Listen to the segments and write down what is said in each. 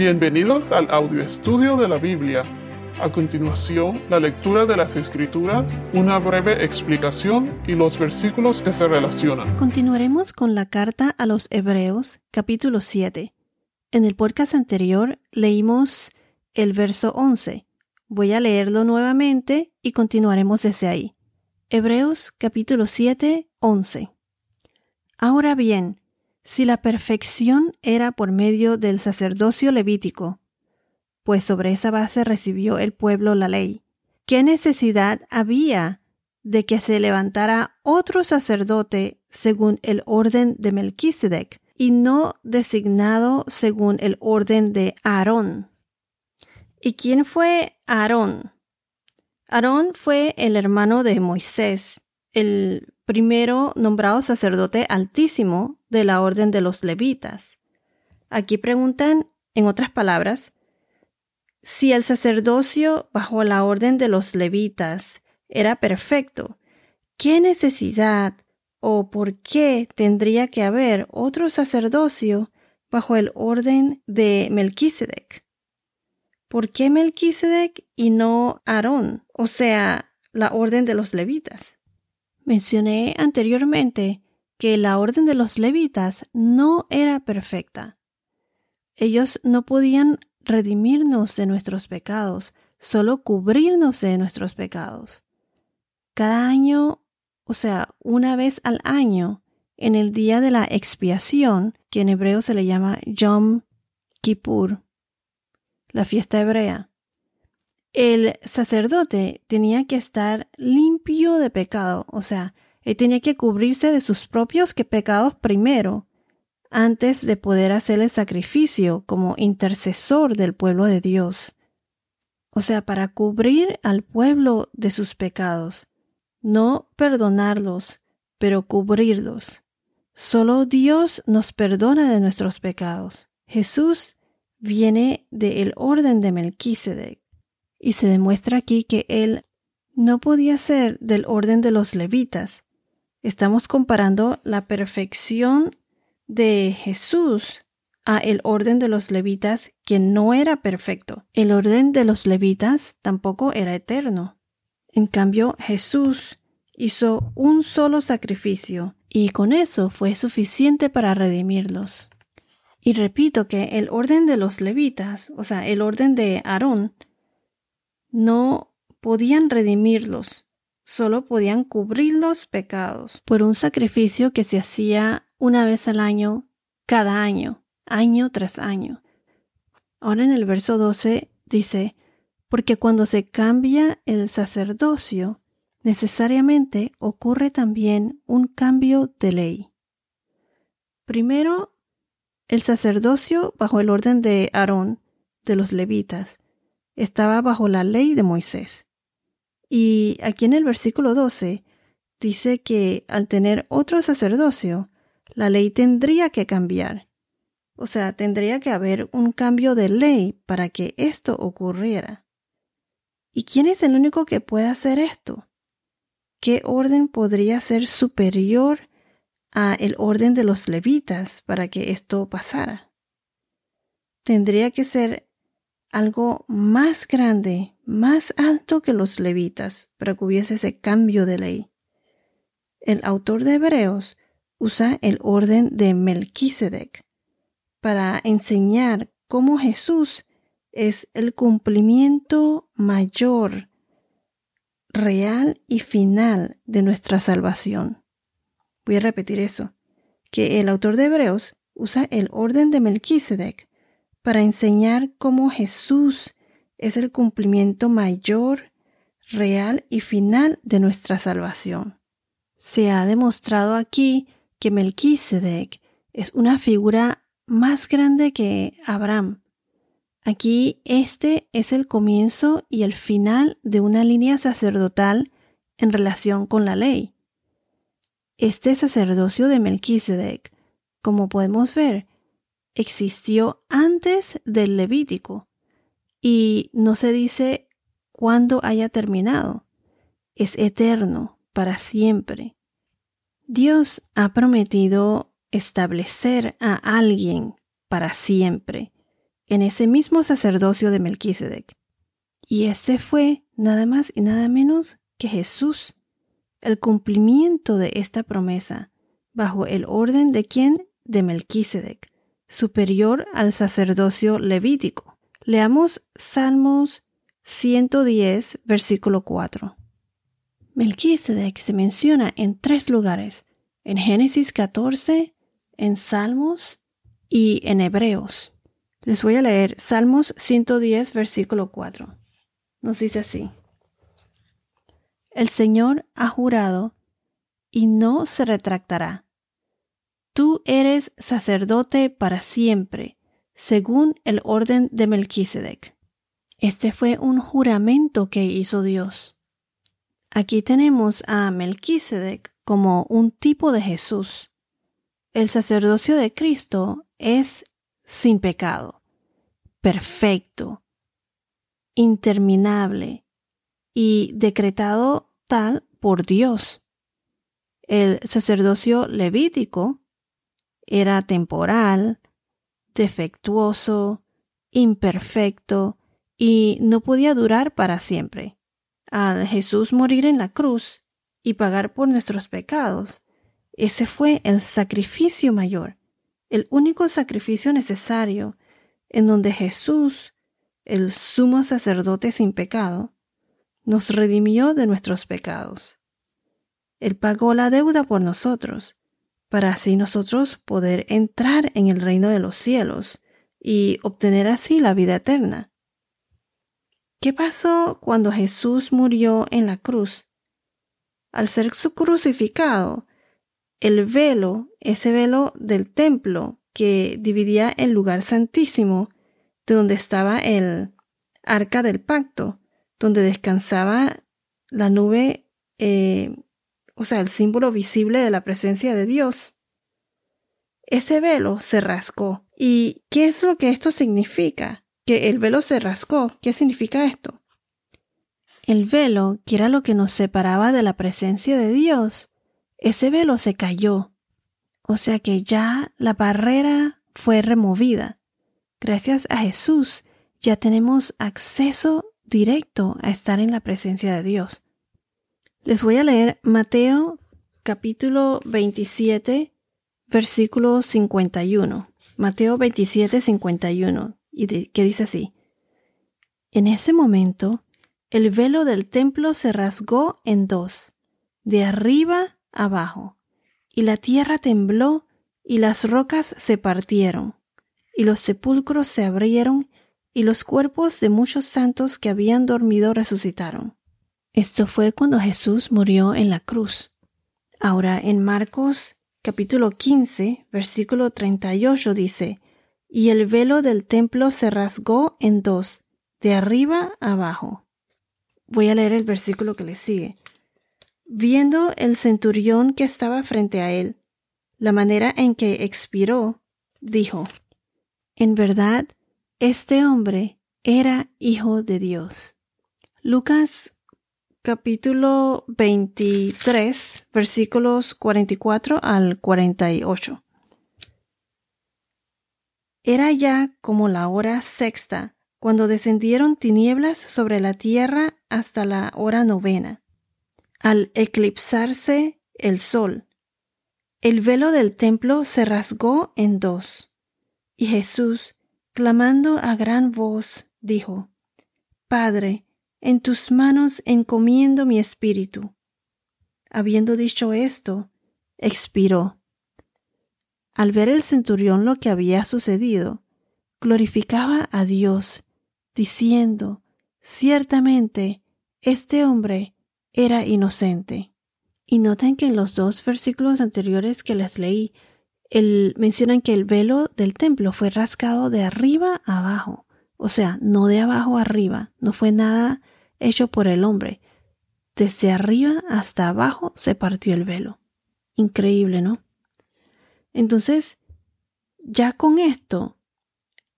Bienvenidos al audio estudio de la Biblia. A continuación, la lectura de las Escrituras, una breve explicación y los versículos que se relacionan. Continuaremos con la carta a los Hebreos, capítulo 7. En el podcast anterior leímos el verso 11. Voy a leerlo nuevamente y continuaremos desde ahí. Hebreos capítulo 7, 11. Ahora bien, si la perfección era por medio del sacerdocio levítico, pues sobre esa base recibió el pueblo la ley, ¿qué necesidad había de que se levantara otro sacerdote según el orden de Melquisedec y no designado según el orden de Aarón? ¿Y quién fue Aarón? Aarón fue el hermano de Moisés, el primero nombrado sacerdote altísimo de la orden de los levitas. Aquí preguntan, en otras palabras, si el sacerdocio bajo la orden de los levitas era perfecto, ¿qué necesidad o por qué tendría que haber otro sacerdocio bajo el orden de Melquisedec? ¿Por qué Melquisedec y no Aarón, o sea, la orden de los levitas? Mencioné anteriormente que la orden de los levitas no era perfecta. Ellos no podían redimirnos de nuestros pecados, solo cubrirnos de nuestros pecados. Cada año, o sea, una vez al año, en el día de la expiación, que en hebreo se le llama Yom Kippur, la fiesta hebrea, el sacerdote tenía que estar limpio de pecado, o sea, él tenía que cubrirse de sus propios pecados primero, antes de poder hacer el sacrificio como intercesor del pueblo de Dios. O sea, para cubrir al pueblo de sus pecados, no perdonarlos, pero cubrirlos. Solo Dios nos perdona de nuestros pecados. Jesús viene del orden de Melquisedec y se demuestra aquí que él no podía ser del orden de los levitas, Estamos comparando la perfección de Jesús a el orden de los levitas que no era perfecto. El orden de los levitas tampoco era eterno. En cambio, Jesús hizo un solo sacrificio y con eso fue suficiente para redimirlos. Y repito que el orden de los levitas, o sea, el orden de Aarón, no podían redimirlos solo podían cubrir los pecados por un sacrificio que se hacía una vez al año, cada año, año tras año. Ahora en el verso 12 dice, porque cuando se cambia el sacerdocio, necesariamente ocurre también un cambio de ley. Primero, el sacerdocio bajo el orden de Aarón, de los levitas, estaba bajo la ley de Moisés. Y aquí en el versículo 12 dice que al tener otro sacerdocio, la ley tendría que cambiar. O sea, tendría que haber un cambio de ley para que esto ocurriera. ¿Y quién es el único que puede hacer esto? ¿Qué orden podría ser superior a el orden de los levitas para que esto pasara? Tendría que ser algo más grande, más alto que los levitas, para que hubiese ese cambio de ley. El autor de Hebreos usa el orden de Melquisedec para enseñar cómo Jesús es el cumplimiento mayor, real y final de nuestra salvación. Voy a repetir eso, que el autor de Hebreos usa el orden de Melquisedec para enseñar cómo Jesús es el cumplimiento mayor, real y final de nuestra salvación. Se ha demostrado aquí que Melquisedec es una figura más grande que Abraham. Aquí este es el comienzo y el final de una línea sacerdotal en relación con la ley. Este sacerdocio de Melquisedec, como podemos ver, existió antes del Levítico y no se dice cuándo haya terminado. Es eterno, para siempre. Dios ha prometido establecer a alguien para siempre. en ese mismo sacerdocio de Melquisedec. Y este fue nada más y nada menos que Jesús, el cumplimiento de esta promesa, bajo el orden de quien? De Melquisedec, superior al sacerdocio levítico. Leamos Salmos 110, versículo 4. Melquisedec se menciona en tres lugares, en Génesis 14, en Salmos y en Hebreos. Les voy a leer Salmos 110, versículo 4. Nos dice así. El Señor ha jurado y no se retractará. Tú eres sacerdote para siempre, según el orden de Melquisedec. Este fue un juramento que hizo Dios. Aquí tenemos a Melquisedec como un tipo de Jesús. El sacerdocio de Cristo es sin pecado, perfecto, interminable y decretado tal por Dios. El sacerdocio levítico era temporal, defectuoso, imperfecto y no podía durar para siempre. Al Jesús morir en la cruz y pagar por nuestros pecados, ese fue el sacrificio mayor, el único sacrificio necesario en donde Jesús, el sumo sacerdote sin pecado, nos redimió de nuestros pecados. Él pagó la deuda por nosotros, para así nosotros poder entrar en el reino de los cielos y obtener así la vida eterna. ¿Qué pasó cuando Jesús murió en la cruz? Al ser crucificado, el velo, ese velo del templo que dividía el lugar santísimo de donde estaba el arca del pacto, donde descansaba la nube, eh, o sea, el símbolo visible de la presencia de Dios. Ese velo se rascó. ¿Y qué es lo que esto significa? el velo se rascó. ¿Qué significa esto? El velo, que era lo que nos separaba de la presencia de Dios, ese velo se cayó. O sea que ya la barrera fue removida. Gracias a Jesús ya tenemos acceso directo a estar en la presencia de Dios. Les voy a leer Mateo capítulo 27, versículo 51. Mateo 27, 51 y que dice así. En ese momento, el velo del templo se rasgó en dos, de arriba abajo, y la tierra tembló y las rocas se partieron, y los sepulcros se abrieron, y los cuerpos de muchos santos que habían dormido resucitaron. Esto fue cuando Jesús murió en la cruz. Ahora en Marcos capítulo 15, versículo 38 dice, y el velo del templo se rasgó en dos, de arriba abajo. Voy a leer el versículo que le sigue. Viendo el centurión que estaba frente a él, la manera en que expiró, dijo, En verdad, este hombre era hijo de Dios. Lucas capítulo 23, versículos 44 al 48. Era ya como la hora sexta, cuando descendieron tinieblas sobre la tierra hasta la hora novena. Al eclipsarse el sol, el velo del templo se rasgó en dos, y Jesús, clamando a gran voz, dijo, Padre, en tus manos encomiendo mi espíritu. Habiendo dicho esto, expiró. Al ver el centurión lo que había sucedido, glorificaba a Dios, diciendo, ciertamente, este hombre era inocente. Y noten que en los dos versículos anteriores que les leí, mencionan que el velo del templo fue rascado de arriba a abajo, o sea, no de abajo a arriba, no fue nada hecho por el hombre. Desde arriba hasta abajo se partió el velo. Increíble, ¿no? Entonces, ya con esto,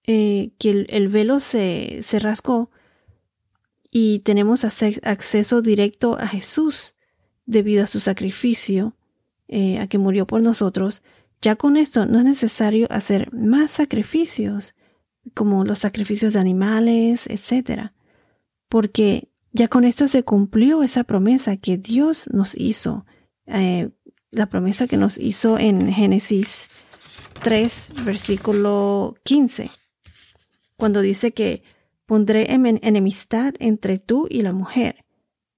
eh, que el, velo se, se, rascó y tenemos acceso directo a Jesús debido a su sacrificio, eh, a que murió por nosotros, ya con esto no es necesario hacer más sacrificios como los sacrificios de animales, etc. Porque ya con esto se cumplió esa promesa que Dios nos hizo, eh, la promesa que nos hizo en Génesis 3, versículo 15, cuando dice que pondré enemistad entre tú y la mujer,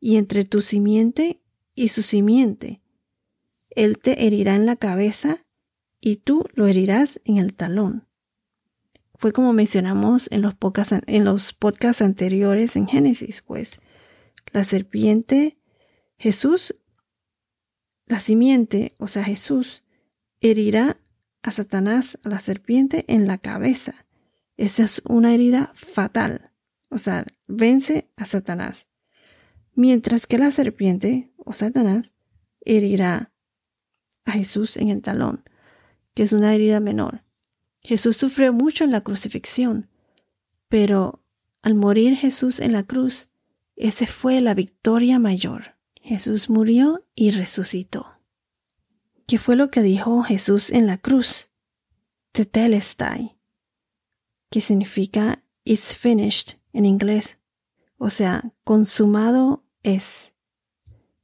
y entre tu simiente y su simiente. Él te herirá en la cabeza y tú lo herirás en el talón. Fue como mencionamos en los, en los podcasts anteriores en Génesis, pues la serpiente, Jesús, la simiente, o sea, Jesús, herirá a Satanás, a la serpiente, en la cabeza. Esa es una herida fatal. O sea, vence a Satanás. Mientras que la serpiente, o Satanás, herirá a Jesús en el talón, que es una herida menor. Jesús sufrió mucho en la crucifixión, pero al morir Jesús en la cruz, esa fue la victoria mayor. Jesús murió y resucitó. ¿Qué fue lo que dijo Jesús en la cruz? Tetelestai, que significa it's finished en inglés, o sea, consumado es.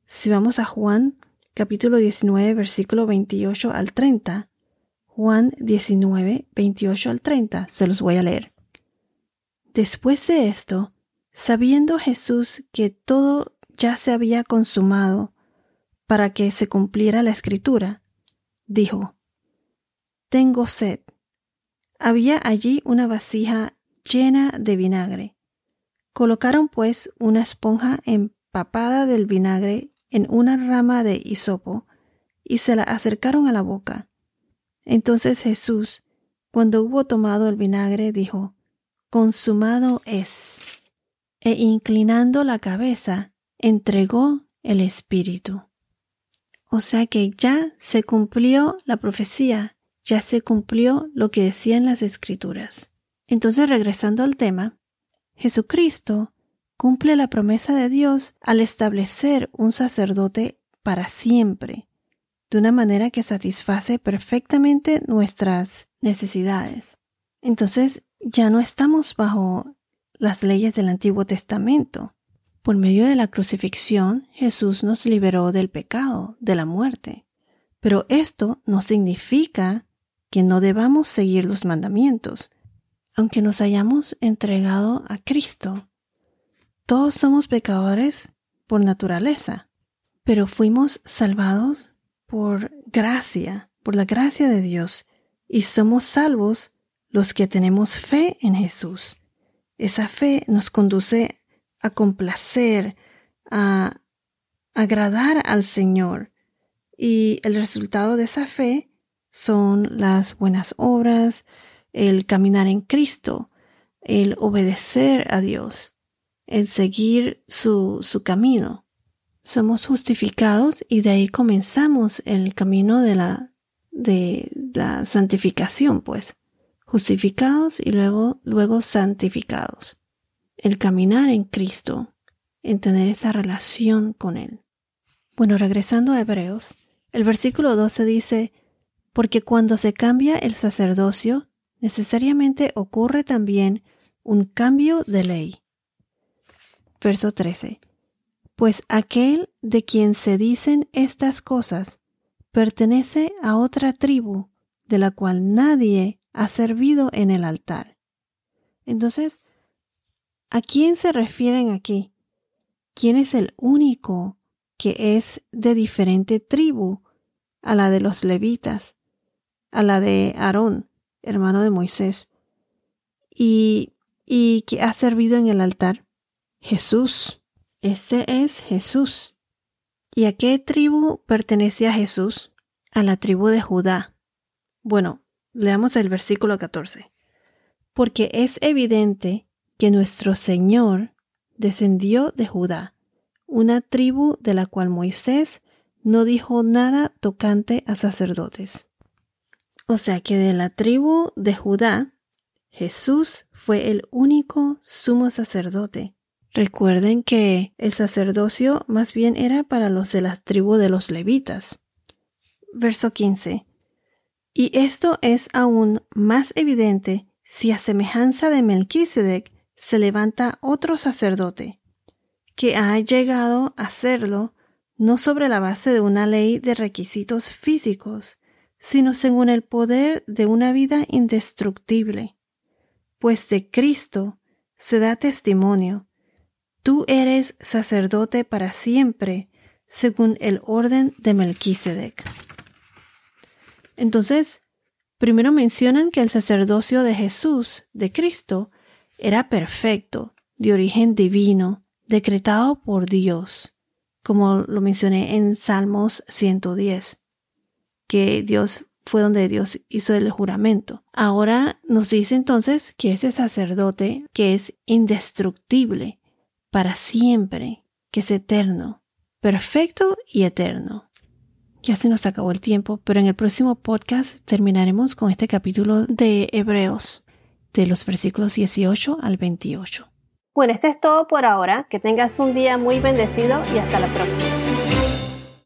Si vamos a Juan capítulo 19, versículo 28 al 30, Juan 19, 28 al 30, se los voy a leer. Después de esto, sabiendo Jesús que todo ya se había consumado, para que se cumpliera la escritura, dijo, Tengo sed. Había allí una vasija llena de vinagre. Colocaron pues una esponja empapada del vinagre en una rama de hisopo y se la acercaron a la boca. Entonces Jesús, cuando hubo tomado el vinagre, dijo, Consumado es. E inclinando la cabeza, entregó el Espíritu. O sea que ya se cumplió la profecía, ya se cumplió lo que decían las escrituras. Entonces, regresando al tema, Jesucristo cumple la promesa de Dios al establecer un sacerdote para siempre, de una manera que satisface perfectamente nuestras necesidades. Entonces, ya no estamos bajo las leyes del Antiguo Testamento. Por medio de la crucifixión, Jesús nos liberó del pecado, de la muerte. Pero esto no significa que no debamos seguir los mandamientos, aunque nos hayamos entregado a Cristo. Todos somos pecadores por naturaleza, pero fuimos salvados por gracia, por la gracia de Dios, y somos salvos los que tenemos fe en Jesús. Esa fe nos conduce a complacer, a agradar al Señor. Y el resultado de esa fe son las buenas obras, el caminar en Cristo, el obedecer a Dios, el seguir su, su camino. Somos justificados y de ahí comenzamos el camino de la, de la santificación, pues. Justificados y luego, luego santificados el caminar en Cristo, en tener esa relación con Él. Bueno, regresando a Hebreos, el versículo 12 dice, porque cuando se cambia el sacerdocio, necesariamente ocurre también un cambio de ley. Verso 13. Pues aquel de quien se dicen estas cosas pertenece a otra tribu de la cual nadie ha servido en el altar. Entonces, ¿A quién se refieren aquí? ¿Quién es el único que es de diferente tribu a la de los levitas, a la de Aarón, hermano de Moisés, y, y que ha servido en el altar? Jesús. Este es Jesús. ¿Y a qué tribu pertenecía Jesús? A la tribu de Judá. Bueno, leamos el versículo 14. Porque es evidente que nuestro Señor descendió de Judá, una tribu de la cual Moisés no dijo nada tocante a sacerdotes. O sea que de la tribu de Judá, Jesús fue el único sumo sacerdote. Recuerden que el sacerdocio más bien era para los de la tribu de los levitas. Verso 15. Y esto es aún más evidente si a semejanza de Melquisedec se levanta otro sacerdote, que ha llegado a serlo no sobre la base de una ley de requisitos físicos, sino según el poder de una vida indestructible. Pues de Cristo se da testimonio, tú eres sacerdote para siempre, según el orden de Melquisedec. Entonces, primero mencionan que el sacerdocio de Jesús, de Cristo, era perfecto, de origen divino, decretado por Dios, como lo mencioné en Salmos 110, que Dios fue donde Dios hizo el juramento. Ahora nos dice entonces que ese sacerdote que es indestructible para siempre, que es eterno, perfecto y eterno. Ya se nos acabó el tiempo, pero en el próximo podcast terminaremos con este capítulo de Hebreos, de los versículos 18 al 28. Bueno, esto es todo por ahora. Que tengas un día muy bendecido y hasta la próxima.